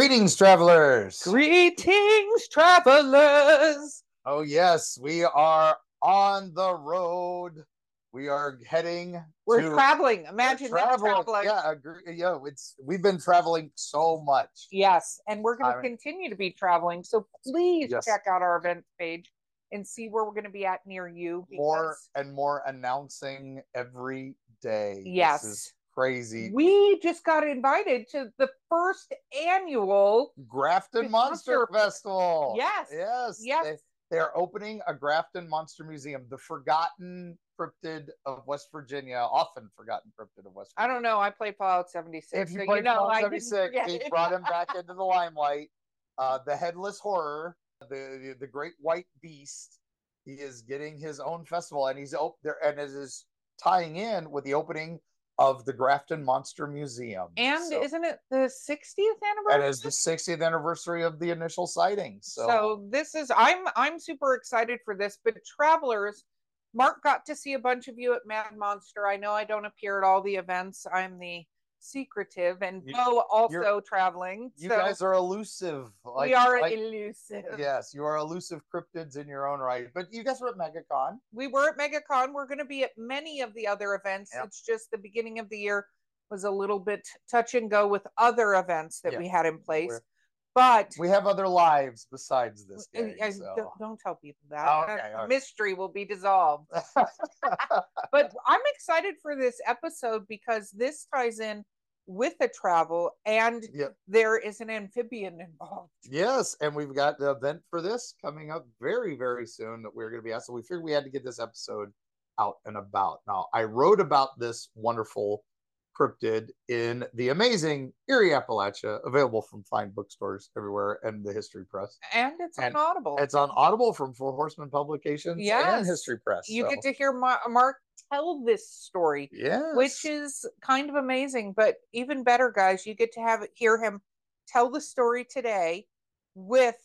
Greetings, travelers. Greetings, travelers. Oh, yes, we are on the road. We are heading. We're to, traveling. Imagine traveling. traveling. Yeah, agree, yeah. It's we've been traveling so much. Yes, and we're going to continue to be traveling. So please Yes. check out our event page and see where we're going to be at near you. More and more announcing every day. Yes. Crazy. we just got invited to the first annual. Grafton Monster- Monster Festival. Yes, Yes. yes. They, they are opening a Grafton Monster Museum, the forgotten cryptid of West Virginia, often forgotten cryptid of West Virginia. I don't know. I play Fallout 76. If you so play you know, Fallout 76, forget he it. brought him back into the limelight. Uh, the headless horror, the, the the great white beast. He is getting his own festival, and he's op- there, and it is tying in with the opening of the Grafton Monster Museum. And so, isn't it the 60th anniversary? and it's the 60th anniversary of the initial sighting. So, so this is i'm i'm super excited for this but travelers mark got to see a bunch of you at mad monster i know i don't appear at all the events i'm the secretive and You- Beau also traveling you so guys are elusive. Like, we are like- elusive yes, you are elusive cryptids in your own right. But you guys were at MegaCon. we were at megacon we're going to be at many of the other events Yep. it's just the beginning of the year was a little bit touch and go with other events that Yeah. we had in place We're- but We have other lives besides this. I- Game, I- so. don't, don't tell people that. Oh, That okay, mystery will be dissolved. but I'm excited for this episode because this ties in with the travel and Yep. there is an amphibian involved. Yes, and we've got the event for this coming up very, very soon that we're going to be at. So we figured we had to get this episode out and about. Now, I wrote about this wonderful cryptid in the amazing Eerie Appalachia, available from fine bookstores everywhere and the History Press. And it's And on Audible. It's on Audible from Four Horsemen Publications Yes. and History Press. you so- get to hear Ma- Mark tell this story, yes. which is kind of amazing. But even better, guys, you get to have hear him tell the story today with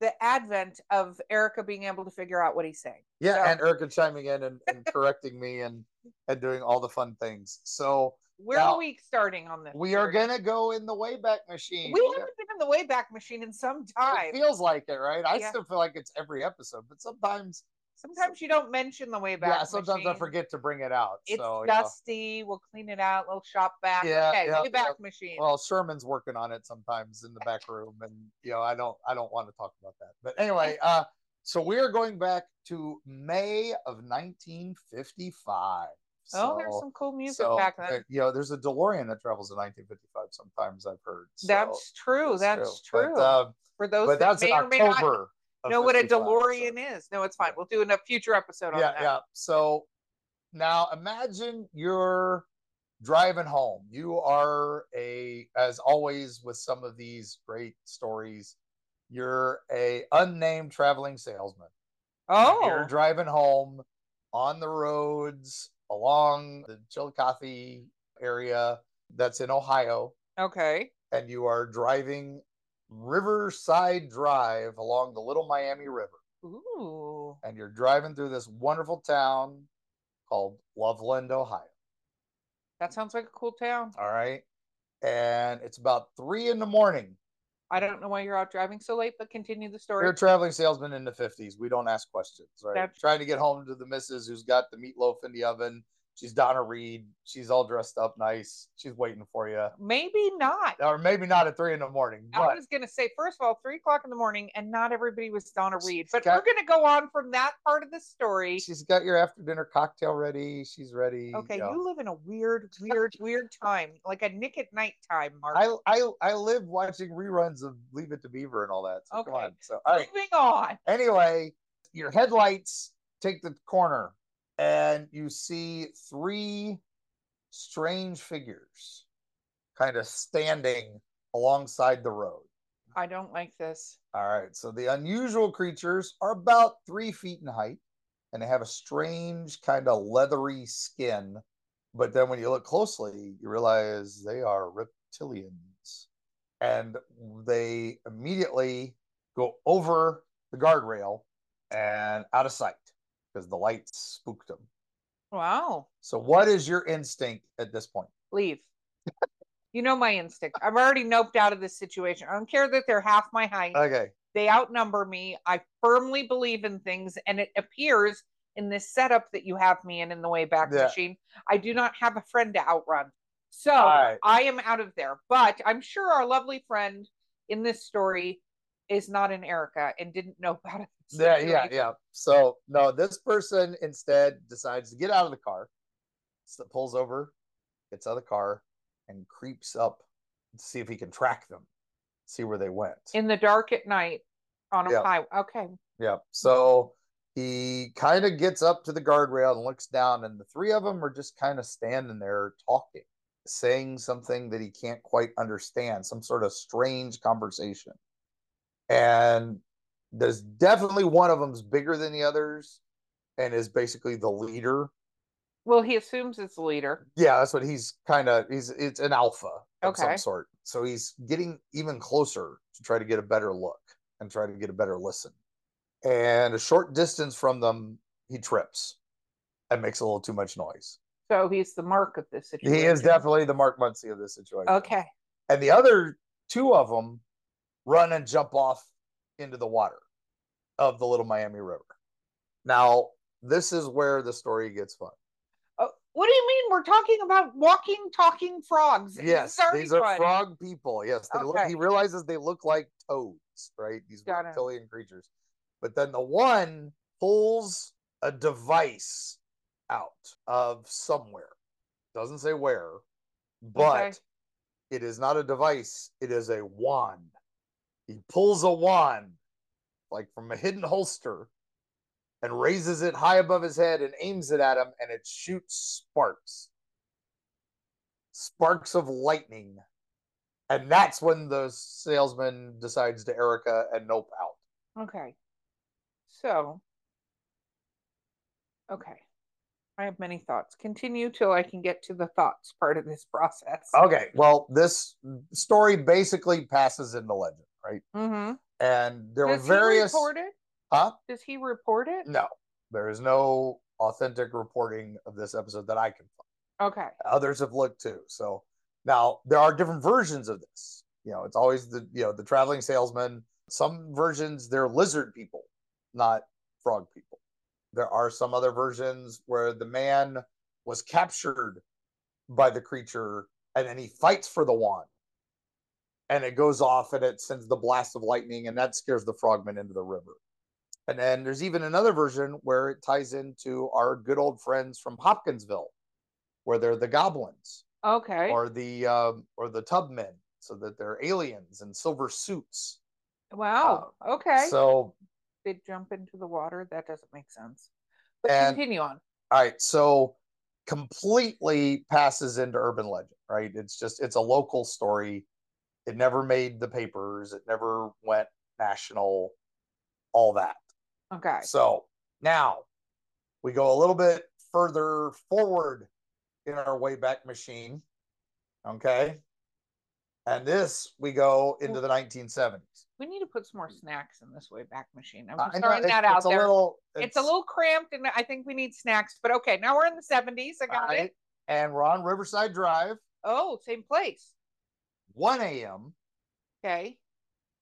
the advent of Erika being able to figure out what he's saying. Yeah, So- and Erika chiming in and, and correcting me and and doing all the fun things. So Where Now, are we starting on this? we are gonna go in the Wayback Machine. We haven't been in the Wayback Machine in some time. It feels like it, right? I Yeah. still feel like it's every episode, but sometimes, Sometimes you don't mention the Wayback yeah, sometimes I forget to bring it out. It's so, dusty. We'll clean it out. We'll shop back. Yeah, okay, yeah, Wayback yeah. Machine. Well, Sherman's working on it sometimes in the back room, and you know, I don't, I don't want to talk about that. But anyway, uh, so we are going back to May of 1955. Oh, there's some cool music so, back uh, then. you know, there's a DeLorean that travels in 1955. Sometimes I've heard. So that's true. That's true. But, uh, For those but that that's may October. know what a 55, so- DeLorean is. No, it's fine. We'll do in a future episode on yeah, that. yeah. So now imagine you're driving home. You are a, as always with some of these great stories, you're a unnamed traveling salesman. Oh, You're driving home on the roads along the Chillicothe area that's in Ohio, okay. and you are driving Riverside Drive along the Little Miami River Ooh. and you're driving through this wonderful town called Loveland, Ohio. That sounds like a cool town. All right. And it's about three in the morning. I don't know why you're out driving so late, but continue the story. You're a traveling salesman in the 50s. We don't ask questions, right? That's- Trying to get home to the missus who's got the meatloaf in the oven. She's Donna Reed. She's all dressed up nice. She's waiting for you. Maybe not. Or maybe not at three in the morning, I was going to say, first of all, three o'clock in the morning, and not everybody was Donna Reed. But got- we're going to go on from that part of the story. she's got your after dinner cocktail ready. She's ready. Okay, know. you live in a weird, weird, weird time, like a Nick at Nite time, Mark. I, I I live watching reruns of Leave It to Beaver and all that. So come Okay. on. So all right. Moving on. Anyway, your headlights take the corner and you see three strange figures kind of standing alongside the road. I don't like this. All right. So the unusual creatures are about three feet in height and they have a strange kind of leathery skin. But then when you look closely, you realize they are reptilians. And they immediately go over the guardrail and out of sight because the lights spooked them. Wow. So, what is your instinct at this point? Leave. You know my instinct. I've already noped out of this situation. I don't care that they're half my height. Okay. They outnumber me. I firmly believe in things, and it appears in this setup that you have me in in the Wayback Yeah. Machine, I do not have a friend to outrun. So right. I am out of there. But I'm sure our lovely friend in this story is not in Erika and didn't know about it. Yeah, yeah, yeah. So no, this person instead decides to get out of the car, so pulls over, gets out of the car, and creeps up to see if he can track them, see where they went. In the dark at night on a Yeah. highway. Okay. Yeah. So he kind of gets up to the guardrail and looks down, and the three of them are just kind of standing there talking, saying something that he can't quite understand, some sort of strange conversation. And there's definitely one of them's bigger than the others and is basically the leader. Well, he assumes it's the leader. Yeah, that's what he's kind of he's it's an alpha of Okay. some sort. So he's getting even closer to try to get a better look and try to get a better listen. And a short distance from them, he trips and makes a little too much noise. So he's the mark of this situation. He is definitely the Mark Muncy of this situation. Okay. And the other two of them run and jump off into the water of the Little Miami River. Now, this is where the story gets fun. Uh, what do you mean? We're talking about walking, talking frogs. Yes, these are fun. frog people. Yes, they look, he realizes they look like toads, right? These Got it. reptilian creatures. But then the one pulls a device out of somewhere. Doesn't say where, but Okay. it is not a device. It is a wand. He pulls a wand, like from a hidden holster, and raises it high above his head and aims it at him, and it shoots sparks sparks of lightning. And that's when the salesman decides to Erika and nope out. Okay. So, okay. I have many thoughts. Continue till I can get to the thoughts part of this process. Okay, well, this story basically passes into legend, right? Mm-hmm. And there Does were various. he report it? Huh? Does he report it? No, there is no authentic reporting of this episode that I can find. Okay. Others have looked too. So now there are different versions of this. You know, it's always the you know the traveling salesman. Some versions they're lizard people, not frog people. There are some other versions where the man was captured by the creature and then he fights for the wand. And it goes off and it sends the blast of lightning and that scares the frogmen into the river. And then there's even another version where it ties into our good old friends from Hopkinsville, where they're the goblins Okay. or the um, or the tubmen, so that they're aliens in silver suits. wow. okay. So they jump into the water. That doesn't make sense. But And- continue on. all right, so completely passes into urban legend, right? It's just it's a local story. It never made the papers. It never went national. All that. Okay. So now we go a little bit further forward in our Wayback Machine. Okay. And this we go into the 1970s. We need to put some more snacks in this way back machine. I'm just know throwing it's- that out it's a there. little, it's, a little cramped, and I think we need snacks. But okay, now we're in the 70s. I got Alright. it. And we're on Riverside Drive, Oh, same place. 1 a.m. Okay.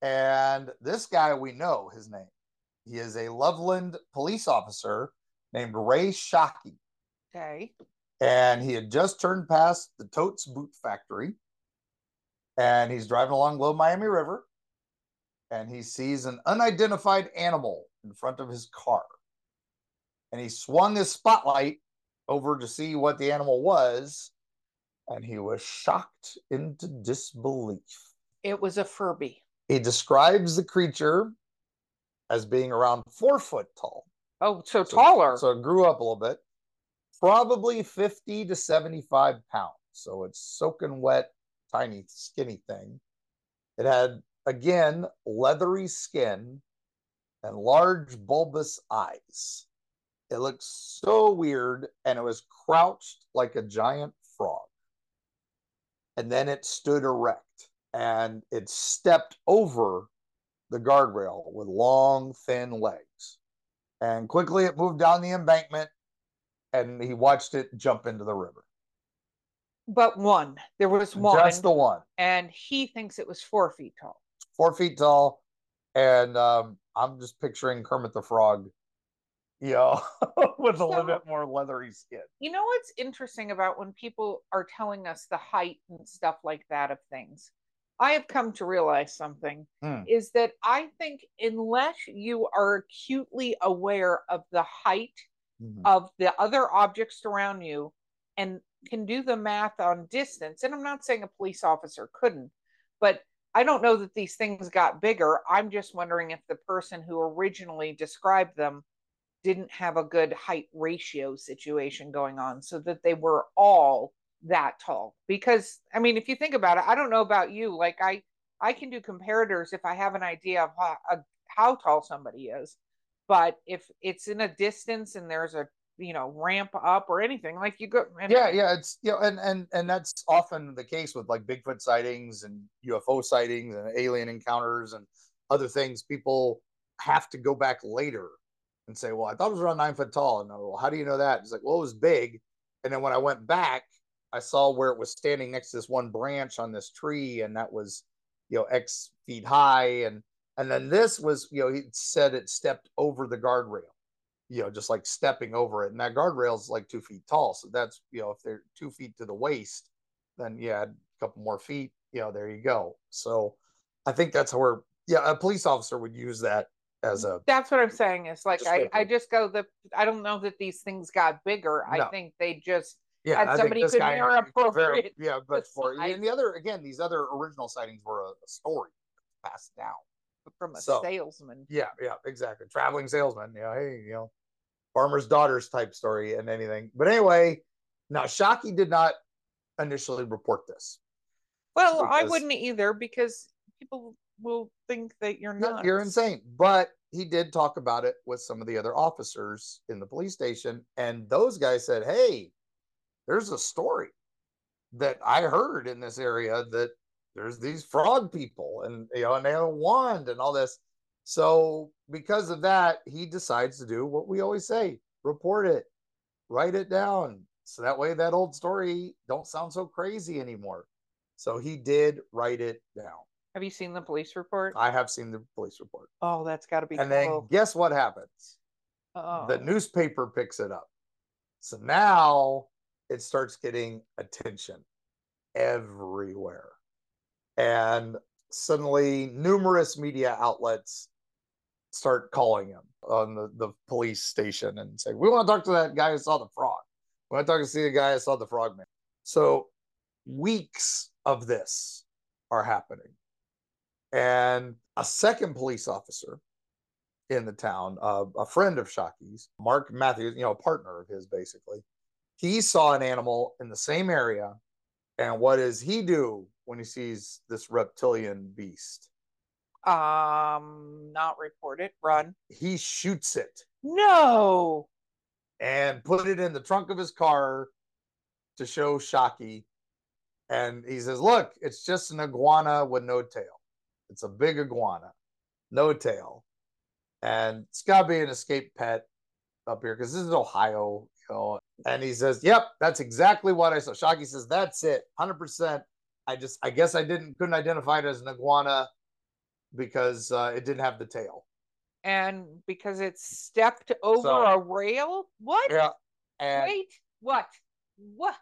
And this guy, we know his name. He is a Loveland police officer named Ray Shockey. Okay. And he had just turned past the Totes Boot Factory. And he's driving along Low Miami River. And he sees an unidentified animal in front of his car. And he swung his spotlight over to see what the animal was. And he was shocked into disbelief. It was a Furby. He describes the creature as being around four foot tall. Oh, so, So- taller. So it grew up a little bit. Probably 50 to 75 pounds. So it's soaking wet, tiny, skinny thing. It had, again, leathery skin and large, bulbous eyes. It looked so weird and it was crouched like a giant frog. And then it stood erect and it stepped over the guardrail with long, thin legs. And quickly it moved down the embankment and he watched it jump into the river. but one. There was one. Just the one. And he thinks it was four feet tall. Four feet tall. And um, I'm just picturing Kermit the Frog, know, with a little bit more leathery skin. You know what's interesting about when people are telling us the height and stuff like that of things? I have come to realize something Hmm. is that I think unless you are acutely aware of the height Mhm. of the other objects around you and can do the math on distance, and I'm not saying a police officer couldn't, but I don't know that these things got bigger. I'm just wondering if the person who originally described them didn't have a good height ratio situation going on so that they were all that tall. Because i mean if you think about it i don't know about you like i i can do comparators if i have an idea of how, uh, how tall somebody is. But if it's in a distance and there's a you know ramp up or anything like you go and yeah yeah it's you know and and and that's often the case with like bigfoot sightings and ufo sightings and alien encounters and other things. People have to go back later and say well i thought it was around nine foot tall and well, how do you know that it's like well it was big and then when i went back i saw where it was standing next to this one branch on this tree and that was you know x feet high and and then this was you know he said it stepped over the guardrail you know, just like stepping over it. And that guardrail is like two feet tall. So that's, you know, if they're two feet to the waist, then yeah, a couple more feet, you know, there you go. So I think that's where, yeah, a police officer would use that as a, that's what i'm saying is like I, I just go the i don't know that these things got bigger i think they just yeah, And somebody could appropriate yeah, but for, and the other, again, these other original sightings were a, a story passed down. from a So- salesman Yeah, yeah, exactly. Traveling salesman, you know, hey, you know, farmer's daughters type story and anything. But anyway, now Shockey did not initially report this. well i wouldn't either because people will think that you're not you're insane. But he did talk about it with some of the other officers in the police station, and those guys said, "Hey, there's a story that I heard in this area that there's these frog people, and you know, and they have a wand and all this." So because of that, he decides to do what we always say: report it, write it down, so that way that old story don't sound so crazy anymore. So he did write it down. Have you seen the police report I have seen the police report. oh that's got to be And then guess what happens? oh. The newspaper picks it up. So now it starts getting attention everywhere. And suddenly numerous media outlets start calling him on the, the police station and say, We want to talk to that guy who saw the frog. We want to talk to see the guy who saw the frog man. So weeks of this are happening. And a second police officer in the town, uh, a friend of Shockey's, Mark Matthews, you know, a partner of his basically. He saw an animal in the same area. And what does he do when he sees this reptilian beast? um not report it run He shoots it no and put it in the trunk of his car to show Shockey. And he says, Look, it's just an iguana with no tail. It's a big iguana, no tail. And it's got to be an escaped pet up here because this is Ohio, you know. And he says, Yep, that's exactly what I saw. Shockey says, That's it, 100%. I just, I guess I didn't, couldn't identify it as an iguana because uh, it didn't have the tail. and because it stepped over So- a rail what Yeah. And wait what what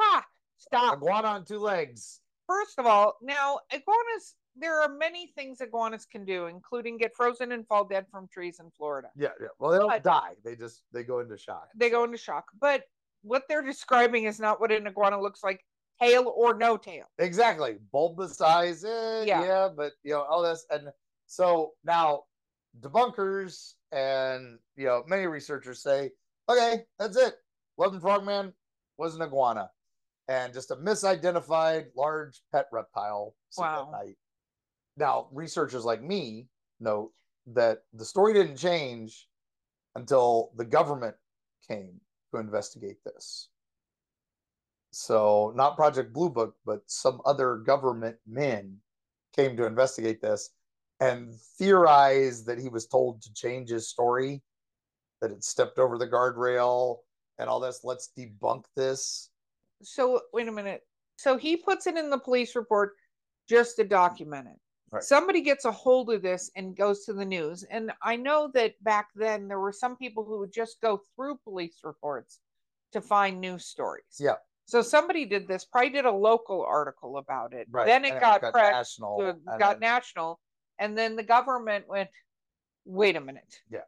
ha stop iguana on two legs. first of all now iguanas there are many things iguanas can do including get frozen and fall dead from trees in florida Yeah, yeah. Well, they don't But- die. They just they go into shock. they go into shock but what they're describing is not what an iguana looks like tail or no tail Exactly. Bulbous eyes, eh, Yeah. yeah. but you know, all this. And so now debunkers and you know, many researchers say, okay, that's it. Wasn't frogman, was an iguana. And just a misidentified large pet reptile Wow. Now, researchers like me note that the story didn't change until the government came to investigate this. So, not Project Blue Book, but some other government men came to investigate this and theorized that he was told to change his story, that it stepped over the guardrail and all this. Let's debunk this. so wait a minute. So he puts it in the police report just to document it. Right. Somebody gets a hold of this and goes to the news. And I know that back then there were some people who would just go through police reports to find news stories. Yeah. So somebody did this, probably did a local article about it. Right. Then it got, pressed, national. so it got then- national, and then the government went, wait a minute. Yeah.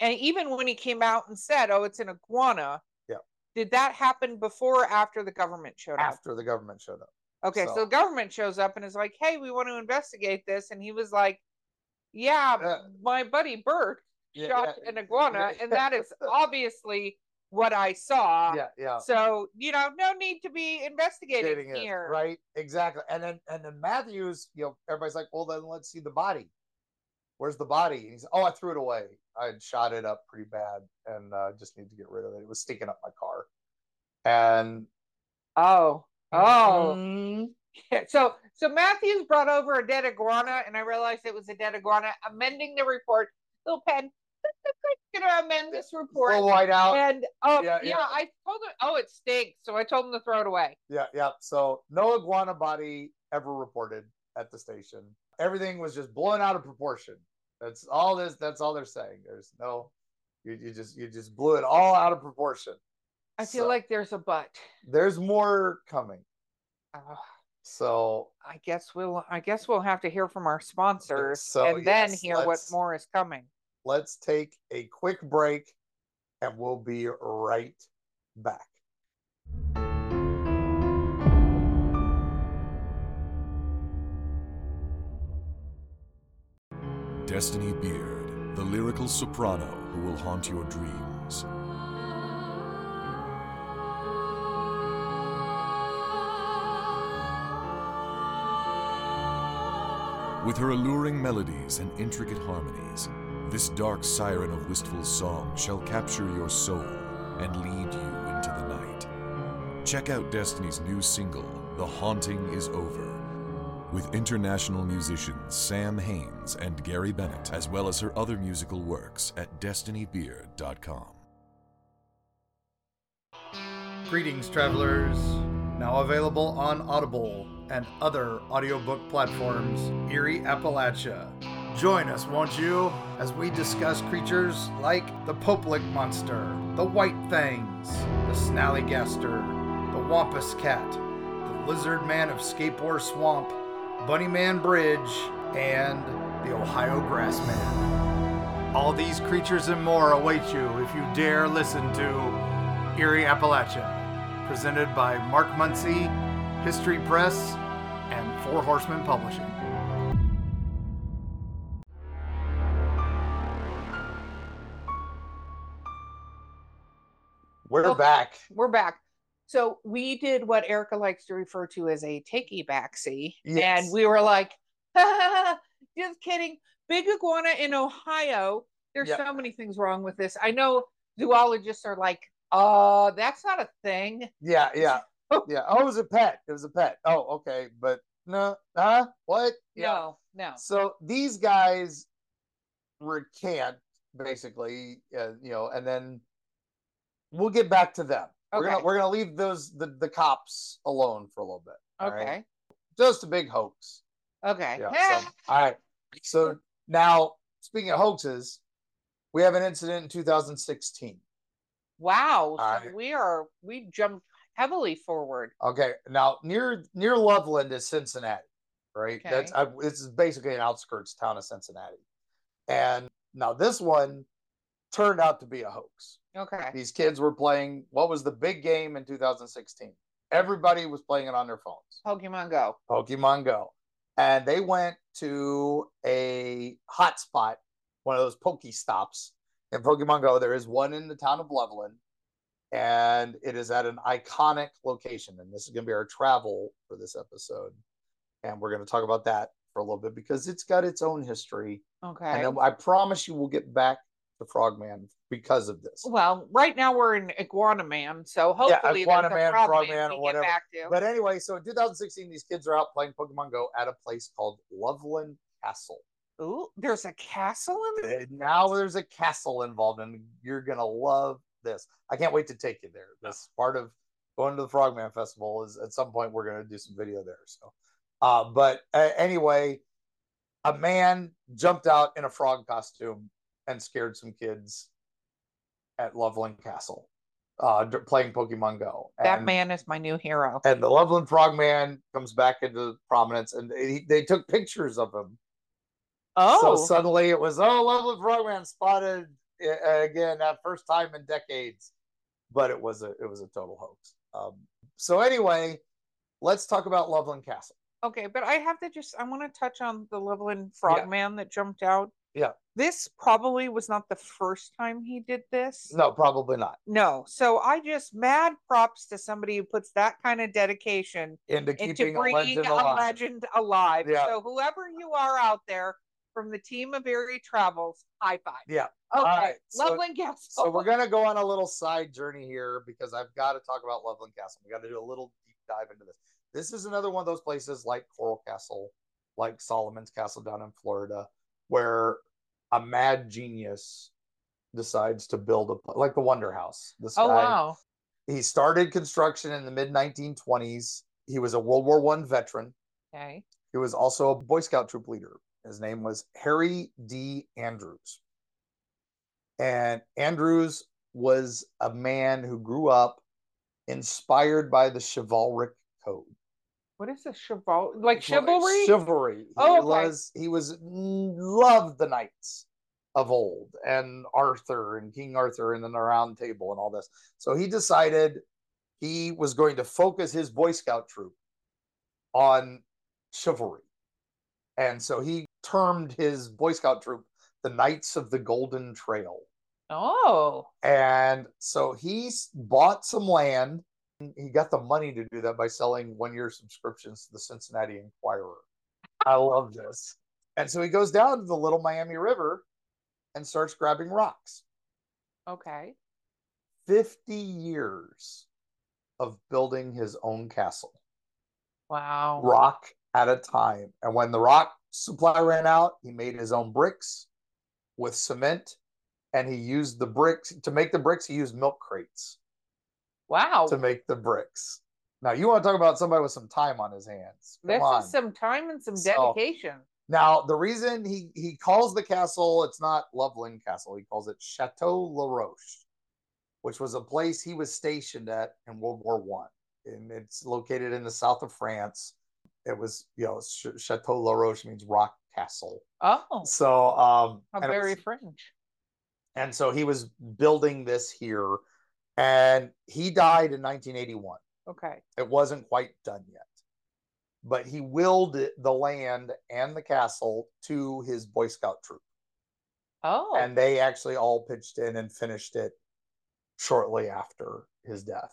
And even when he came out and said, oh, it's an iguana. Yeah. Did that happen before or after the government showed up? after the government showed up. Okay, so, So- the government shows up and is like, "Hey, we want to investigate this," and he was like, "Yeah, Uh, my buddy Bert Yeah, shot yeah, an iguana, and that is obviously what I saw. yeah, yeah. So you know, no need to be investigating it, here. right? Exactly. And then and then Matthews, you know, everybody's like, well, then let's see the body. Where's the body? And he's, oh, I threw it away. I had shot it up pretty bad and uh, just need to get rid of it. It was stinking up my car. And Oh, oh. Mm, So so Matthews brought over a dead iguana, and I realized it was a dead iguana. Amending the report, little pen. Gonna amend this report. full white out. And um, Yeah, yeah, yeah. I told him, oh, it stinks. So I told him to throw it away. Yeah, yeah. So no iguana body ever reported at the station. Everything was just blown out of proportion. That's all this. That's all they're saying. There's no. You, you just you just blew it all out of proportion. I feel So- like there's a but. There's more coming. Uh, So I guess we'll I guess we'll have to hear from our sponsors So, and then hear what more is coming. let's take a quick break, and we'll be right back. Destini Beard, the lyrical soprano who will haunt your dreams. With her alluring melodies and intricate harmonies, this dark siren of wistful song shall capture your soul and lead you into the night. Check out Destini's new single, The Haunting Is Over, with international musicians Sam Haynes and Gary Bennett, as well as her other musical works at destinibeard.com. Greetings, travelers. Now available on Audible and other audiobook platforms, Eerie Appalachia. Join us, won't you, as we discuss creatures like the Popelick Monster, the White Fangs, the Snallygaster, the Wampus Cat, the Lizard Man of Scape Ore Swamp, Bunny Man Bridge, and the Ohio Grassman. All these creatures and more await you if you dare listen to Eerie Appalachia, presented by Mark Muncy, History Press, and Four Horsemen Publishing. We're Oh. back. We're back. So we did what Erika likes to refer to as a takey backsy. Yes. And we were like, just kidding. Big iguana in Ohio. There's Yeah. so many things wrong with this. I know zoologists are like, uh, that's not a thing. Yeah, yeah, yeah. Oh, it was a pet. It was a pet. Oh, okay, but no, huh? What? No, no. So these guys recant basically, uh, you know, and then we'll get back to them. We're Okay. gonna we're gonna leave those the the cops alone for a little bit. all right? Okay. Just a big hoax. Okay. Yeah. So, all right. So now speaking of hoaxes, we have an incident in 2016. wow. So I- we are we jumped heavily forward. Okay, now near near Loveland is Cincinnati, right? Okay. That's I, this is basically an outskirts town of Cincinnati, and now this one turned out to be a hoax. Okay. These kids were playing what was the big game in 2016. Everybody was playing it on their phones, Pokemon Go. Pokemon Go, and they went to a hotspot, one of those Poke stops in Pokemon Go. There is one in the town of Loveland, and it is at an iconic location. And this is going to be our travel for this episode, and we're going to talk about that for a little bit because it's got its own history. Okay. And I promise you, we'll get back to Frogman because of this. Well, right now we're in Iguana Man, so hopefully Iguana there's a Man, frog Frogman, man or whatever. back to. But anyway, so in 2016, these kids are out playing Pokemon Go at a place called Loveland Castle. Ooh, there's a castle in there. Now there's a castle involved, and you're gonna love this. I can't wait to take you there. This part of going to the Frogman Festival is at some point we're going to do some video there. So, uh, but uh, anyway, a man jumped out in a frog costume and scared some kids at Loveland Castle, uh, playing Pokemon Go. that man is my new hero. and the Loveland Frogman comes back into prominence, and he, they took pictures of him. Oh, So suddenly it was, oh, Loveland Frogman spotted again that first time in decades, but it was a it was a total hoax. Um, so anyway, let's talk about Loveland Castle. okay, but I have to just I want to touch on the Loveland Frogman that jumped out. Yeah. This probably was not the first time he did this. No, probably not. No. So I just mad props to somebody who puts that kind of dedication Into into keeping a bringing legend a alive. legend alive. Yeah. So whoever you are out there from the team of Eerie Travels, high five. Yeah. Okay. right, so- Loveland Castle. So we're gonna go on a little side journey here because I've got to talk about Loveland Castle. We got to do a little deep dive into this. This is another one of those places like Coral Castle, like Solomon's Castle down in Florida, where a mad genius decides to build a like the Wonder House. This oh guy, wow. he started construction in the mid 1920s. He was a World War One veteran. Okay. He was also a Boy Scout troop leader. His name was Harry D. Andrews. And Andrews was a man who grew up inspired by the chivalric code. What is a chival like chivalry? Chivalry. He Oh, okay. was he was mm, loved the knights of old and Arthur and King Arthur and then the round table and all this. So he decided he was going to focus his Boy Scout troop on chivalry. And so he termed his Boy Scout troop the Knights of the Golden Trail. oh. And so he bought some land. He got the money to do that by selling one year subscriptions to the Cincinnati Enquirer. I love this. And so he goes down to the Little Miami River and starts grabbing rocks. Okay. 50 years of building his own castle, Wow. rock at a time. And when the rock supply ran out, he made his own bricks with cement. And he used the bricks to make the bricks, he used milk crates. Wow. to make the bricks. Now you want to talk about somebody with some time on his hands. Come This on. is some time and some So- dedication. Now the reason he he calls the castle it's not Loveland Castle. He calls it Chateau La Roche, which was a place he was stationed at in World War One, and it's located in the south of France. It was you know Ch- Chateau La Roche means rock castle. Oh, So um, very was- French. and so he was building this here, and he died in 1981. Okay. it wasn't quite done yet. But he willed the land and the castle to his Boy Scout troop. Oh. And they actually all pitched in and finished it shortly after his death.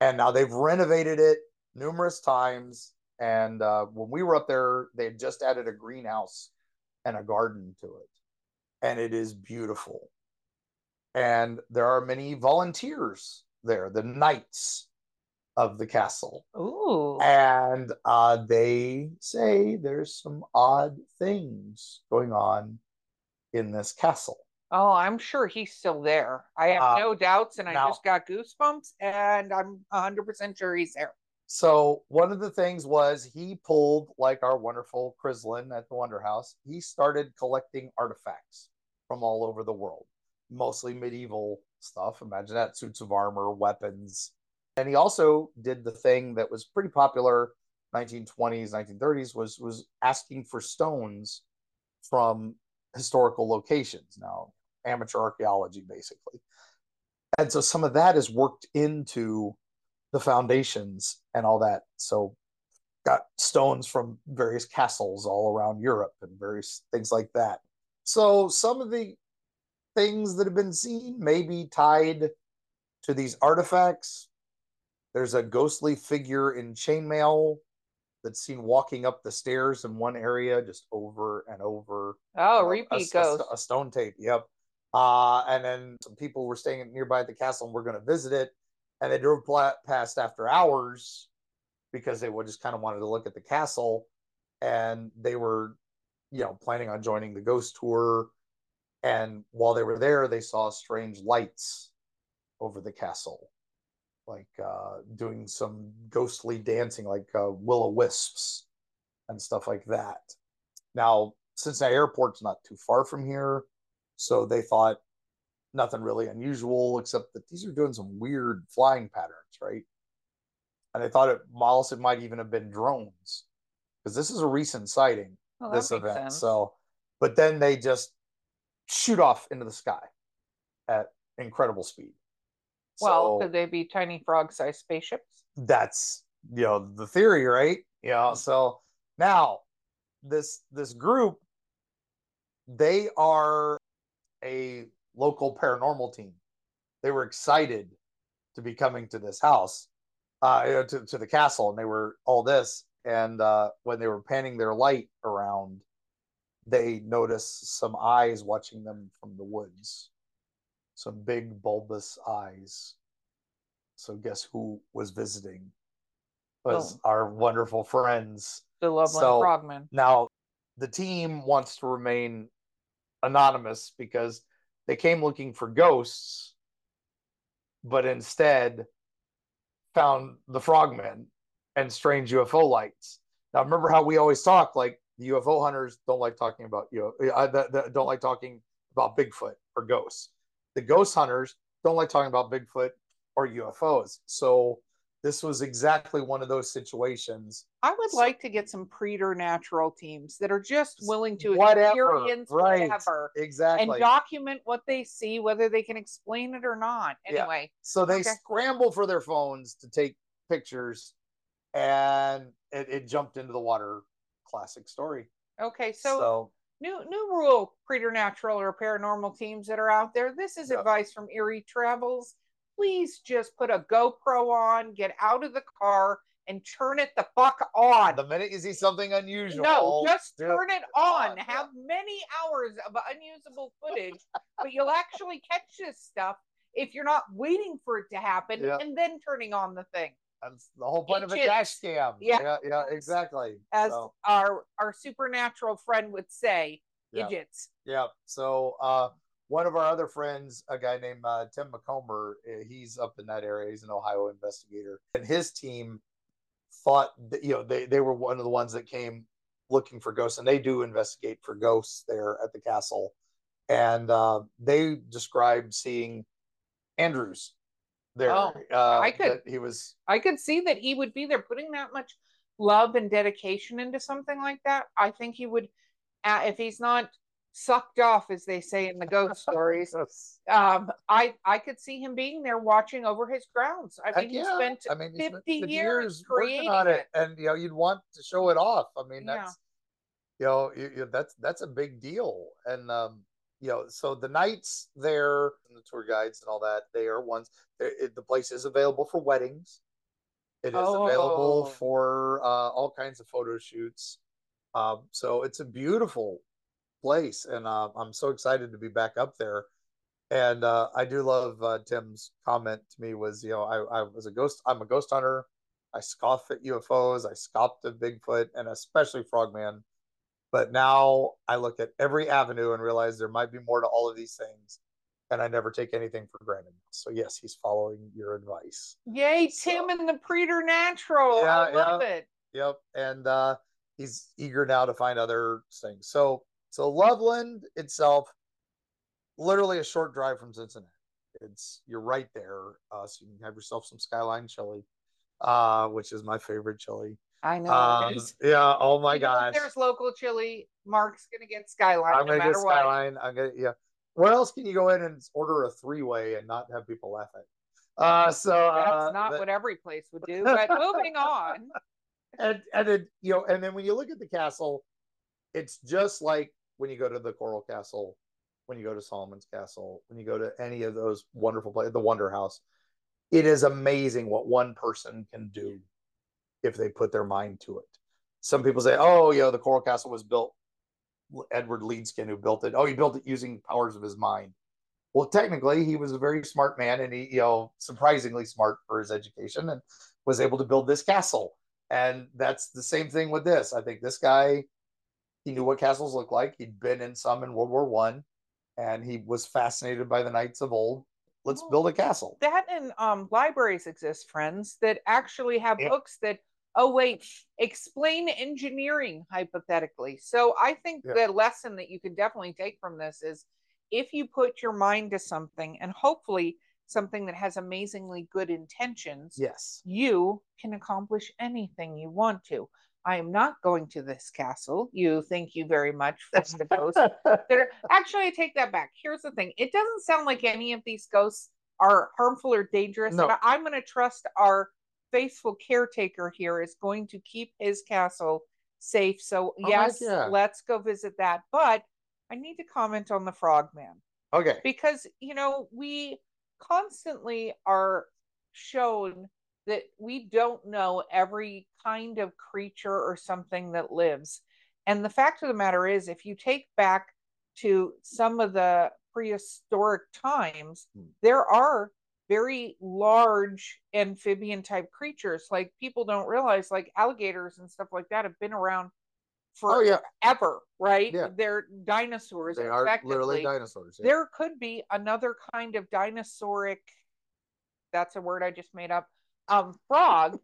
And now they've renovated it numerous times. And uh, when we were up there, they had just added a greenhouse and a garden to it. And it is beautiful. And there are many volunteers there, the knights of the castle Ooh. and uh, they say there's some odd things going on in this castle. Oh, I'm sure he's still there. I have Uh, no doubts, and I just got goosebumps, and I'm 100% sure he's there. So one of the things was he pulled like our wonderful Crislin at the Wonder House. He started collecting artifacts from all over the world, mostly medieval stuff. Imagine that suits of armor, weapons. And he also did the thing that was pretty popular 1920s, 1930s was was asking for stones from historical locations. Now, amateur archaeology basically. And so some of that is worked into the foundations and all that. So got stones from various castles all around Europe and various things like that. So some of the things that have been seen may be tied to these artifacts. There's a ghostly figure in chainmail that's seen walking up the stairs in one area just over and over Oh, repeat a, a- a stone tape. Yep. Uh, and then some people were staying nearby the castle and were going to visit it, and they drove past after hours because they just kind of wanted to look at the castle, and they were, you know, planning on joining the ghost tour. And while they were there, they saw strange lights over the castle, like uh, doing some ghostly dancing, like uh, will o wisps and stuff like that. Now, Cincinnati Airport's not too far from here, so they thought nothing really unusual except that these are doing some weird flying patterns, right? And they thought it, Wallace, it might even have been drones because this is a recent sighting, Well, this event. sense. So, but then they just shoot off into the sky at incredible speed. well, So- could they be tiny frog-sized spaceships? that's you know the theory right you know mm-hmm. so now this this group they are a local paranormal team they were excited to be coming to this house uh to, to the castle and they were all this and uh when they were panning their light around they noticed some eyes watching them from the woods some big bulbous eyes so guess who was visiting? Was our wonderful friends. The Loveland So- Frogmen. Now, the team wants to remain anonymous because they came looking for ghosts, but instead found the frogmen and strange UFO lights. Now, remember how we always talk like the UFO hunters don't like talking about you know, uh, don't like talking about Bigfoot or ghosts. The ghost hunters don't like talking about Bigfoot or UFOs. So this was exactly one of those situations. I would So- like to get some preternatural teams that are just willing to Whatever, experience right. whatever and document what they see, whether they can explain it or not. Yeah. Anyway, So they Okay. scramble for their phones to take pictures, and it, it jumped into the water. Classic story. okay, So, so, new new rule preternatural or paranormal teams that are out there. This is Yeah. advice from Eerie Travels. Please just put a GoPro on, get out of the car, and turn it the fuck on. the minute you see something unusual, No, just turn it on. Have many hours of unusable footage, but you'll actually catch this stuff if you're not waiting for it to happen Yeah. and then turning on the thing. That's the whole point of a dash cam. Yeah. yeah, yeah, exactly. As So, our our supernatural friend would say, Yeah. idiots. yeah. So, uh, one of our other friends, a guy named uh, Tim McComber, uh, he's up in that area. He's an Ohio investigator, and his team thought that, you know they they were one of the ones that came looking for ghosts, and they do investigate for ghosts there at the castle, and uh, they described seeing Andrews there. Oh, uh, I could- he was I could see that he would be there putting that much love and dedication into something like that. I think he would, uh, if he's not sucked off, as they say in the ghost stories. Um, I I could see him being there watching over his grounds. I mean, he spent I mean, he spent 50 years working on creating it, and you know, you'd want to show it off. I mean, Yeah. that's you know, you, you, that's that's a big deal, and um, you know, so the nights there and the tour guides and all that, they are ones. It, it- the place is available for weddings. It is available Oh. for uh, all kinds of photo shoots. Um, so it's a beautiful place, and uh, I'm so excited to be back up there. And uh, I do love uh, Tim's comment to me was, you know, I, I was a ghost. I'm a ghost hunter. I scoff at UFOs. I scoffed at Bigfoot and especially Frogman. But now I look at every avenue and realize there might be more to all of these things, and I never take anything for granted. So yes, he's following your advice. Yay, So- Tim and the preternatural. Yeah, I love it. Yep, and uh, he's eager now to find other things. So so Loveland itself, literally a short drive from Cincinnati. It's you're right there, uh, so you can have yourself some Skyline chili, uh, which is my favorite chili. I know. Um, yeah. Oh my You gosh. if there's local chili. Mark's gonna get Skyline I'm no gonna matter get what. Skyline. I'm gonna yeah. Where else can you go in and order a three way and not have people laugh at? you? Uh, so That's uh, not the- what every place would do. But moving on. and and it, you know, and then when you look at the castle, it's just like when you go to the Coral Castle, when you go to Solomon's Castle, when you go to any of those wonderful places, the Wonder House. It is amazing what one person can do if they put their mind to it. Some people say, "Oh, you know, the Coral Castle was built." Edward Leedskalnin, who built it. Oh, he built it using powers of his mind. Well, technically, he was a very smart man, and he, you know, surprisingly smart for his education, and was able to build this castle. And that's the same thing with this. I think this guy, he knew what castles looked like. He'd been in some in World War One, and he was fascinated by the knights of old. let's build a castle. that and um libraries exist friends that actually have Yeah. books that oh wait explain engineering hypothetically so i think Yeah. the lesson that you can definitely take from this is if you put your mind to something and hopefully something that has amazingly good intentions Yes. you can accomplish anything you want to i am not going to this castle you thank you very much for the ghost that are actually I take that back. Here's the thing. It doesn't sound like any of these ghosts are harmful or dangerous. No. And I'm gonna trust our faithful caretaker here is going to keep his castle safe. So Oh, yes, let's go visit that. But I need to comment on the frogman okay. because you know we constantly are shown that we don't know every kind of creature or something that lives and the fact of the matter is if you take back to some of the prehistoric times Hmm. there are very large amphibian type creatures like people don't realize like alligators and stuff like that have been around Oh yeah, forever right Yeah. they're dinosaurs they are literally dinosaurs. yeah. there could be another kind of dinosauric that's a word i just made up um frog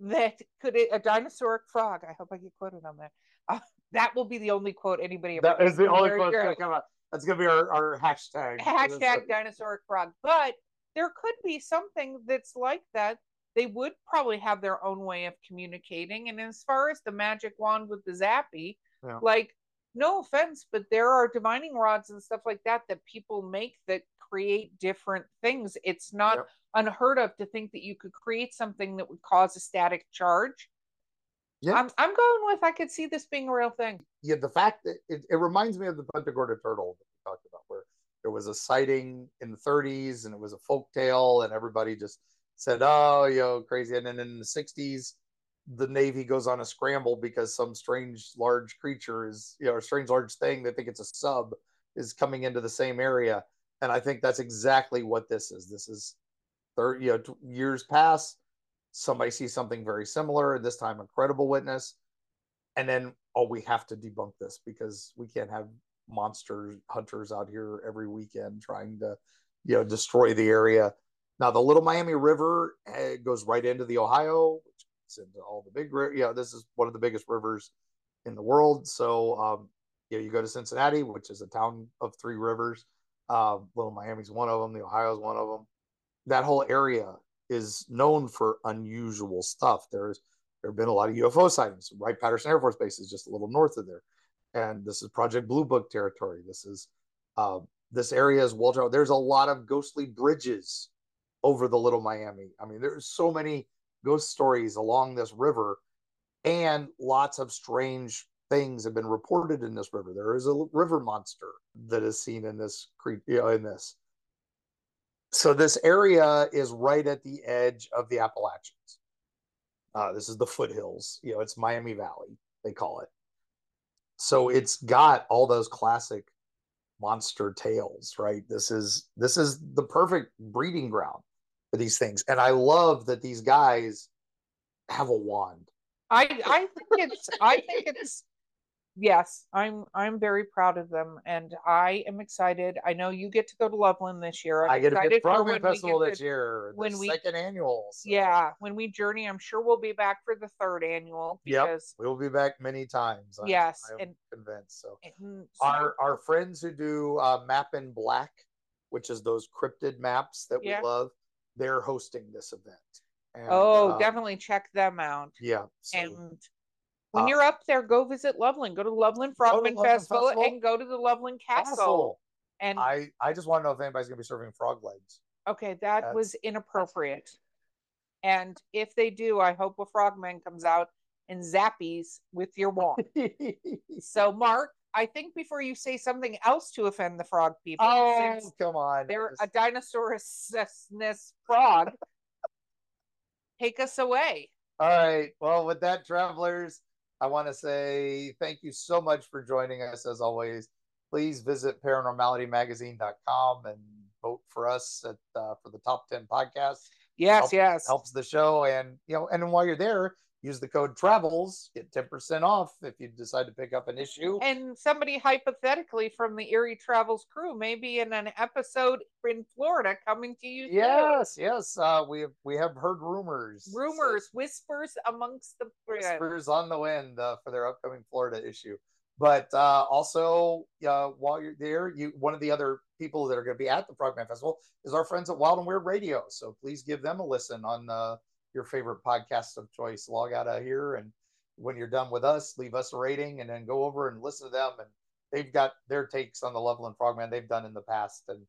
that could a dinosauric frog i hope i get quoted on that uh, that will be the only quote anybody ever That is the only quote that's gonna come out. That's gonna be our, our hashtag. hashtag dinosauric frog but there could be something that's like that they would probably have their own way of communicating and as far as the magic wand with the zappy Yeah. like no offense but there are divining rods and stuff like that that people make that create different things it's not Yep. Unheard of to think that you could create something that would cause a static charge Yeah. I'm, I'm going with i could see this being a real thing yeah, the fact that it, it reminds me of the Punta Gorda turtle that we talked about, where there was a sighting in the 30s and it was a folk tale, and everybody just said, "Oh, you know, crazy." And then in the 60s, the Navy goes on a scramble because some strange large creature is, you know, a strange large thing. They think it's a sub is coming into the same area, and I think that's exactly what this is. This is, you know, years pass, somebody sees something very similar. This time, a credible witness and then oh we have to debunk this because we can't have monster hunters out here every weekend trying to you know destroy the area now the little miami river eh, goes right into the ohio which gets into all the big you know this is one of the biggest rivers in the world so um you know you go to cincinnati which is a town of three rivers uh, little miami's one of them the ohio's one of them that whole area is known for unusual stuff there's there have been a lot of UFO sightings. Wright Patterson Air Force Base is just a little north of there, and this is Project Blue Book territory. This is uh, this area is Walter. There's a lot of ghostly bridges over the Little Miami. I mean, there's so many ghost stories along this river, and lots of strange things have been reported in this river. There is a river monster that is seen in this creek, you know, in this. So this area is right at the edge of the Appalachians. Uh, this is the foothills. You know, it's Miami Valley, they call it. So it's got all those classic monster tales, right? This is this is the perfect breeding ground for these things. And I love that these guys have a wand. I I think it's I think it's yes, I'm I'm very proud of them and I am excited. I know you get to go to Loveland this year. I'm I get to Frogman Festival this to- year, when the we- second annual. so Yeah, when we journey, I'm sure we'll be back for the third annual Yep. We'll be back many times. I'm- Yes, I'm and- convinced. So and so- our our friends who do uh, Map in Black, which is those cryptid maps that Yeah. we love, they're hosting this event. And, oh, uh, definitely check them out. Yeah. so- And when Uh, you're up there, go visit Loveland. Go to Loveland Frogman Loveland Festival, Festival. and go to the Loveland Castle. Castle. And I I just want to know if anybody's gonna be serving frog legs. okay, that That's- was inappropriate. And if they do, I hope a frogman comes out and zappies with your wand. so, Mark, I think before you say something else to offend the frog people, oh, come on. they're a dinosaurus frog, take us away. All right. Well, with that, travelers, I want to say thank you so much for joining us as always. Please visit paranormalitymagazine.com and vote for us at uh, for the top 10 podcasts. Yes, Help- yes. Helps the show. And you know, and while you're there, use the code travels get 10% off if you decide to pick up an issue. And somebody hypothetically from the Eerie Travels crew may be in an episode in florida coming to you yes too. yes uh, we have we have heard rumors. Rumors whispers amongst the whispers on the wind uh, for their upcoming florida issue. But uh, also uh, while you're there you one of the other people that are going to be at the frogman festival is our friends at wild and weird radio. So please give them a listen on uh, your favorite podcast of choice. Log out of here, and when you're done with us, leave us a rating, and then go over and listen to them. And they've got their takes on the Loveland Frogman they've done in the past, and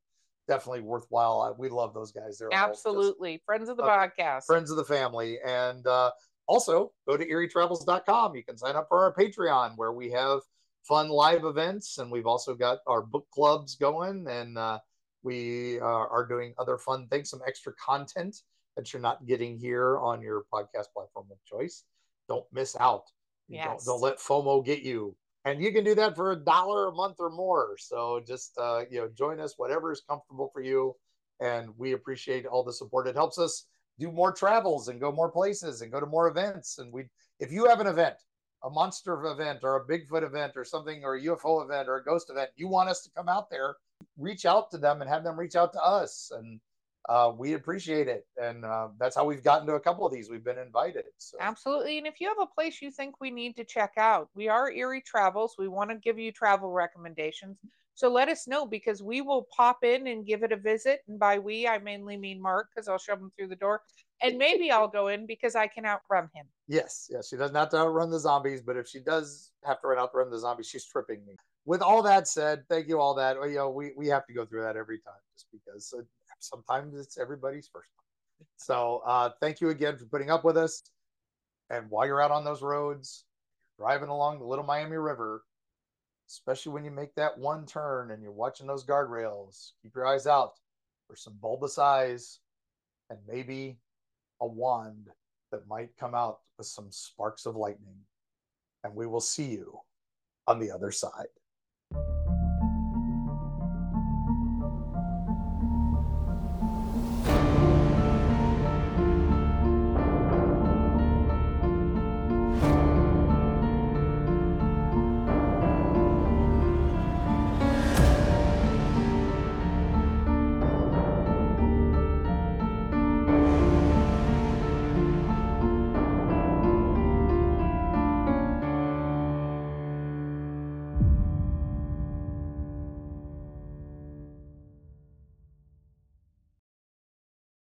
definitely worthwhile. We love those guys. They're absolutely friends of the uh, podcast, friends of the family, and uh, also go to eerietravels.com. You can sign up for our Patreon where we have fun live events, and we've also got our book clubs going, and uh, we uh, are doing other fun things, some extra content that you're not getting here on your podcast platform of choice. Don't miss out. Yes. Don't, don't let FOMO get you. And you can do that for a dollar a month or more. So just uh, you know, join us, whatever is comfortable for you. And we appreciate all the support. It helps us do more travels and go more places and go to more events. And we, if you have an event, a monster event or a Bigfoot event or something, or a UFO event or a ghost event, you want us to come out there, reach out to them and have them reach out to us. And uh, we appreciate it. And uh, that's how we've gotten to a couple of these. We've been invited. So. Absolutely. And if you have a place you think we need to check out, we are Eerie Travels. We want to give you travel recommendations. So let us know because we will pop in and give it a visit. And by we, I mainly mean Mark because I'll shove him through the door. And maybe I'll go in because I can outrun him. Yes, yes. She doesn't have to outrun the zombies, but if she does have to run outrun the zombies, she's tripping me. With all that said, thank you all that. You know, we, we have to go through that every time just because sometimes it's everybody's first time. So uh, thank you again for putting up with us. And while you're out on those roads, driving along the Little Miami River, especially when you make that one turn and you're watching those guardrails, keep your eyes out for some bulbous eyes and maybe a wand that might come out with some sparks of lightning. And we will see you on the other side.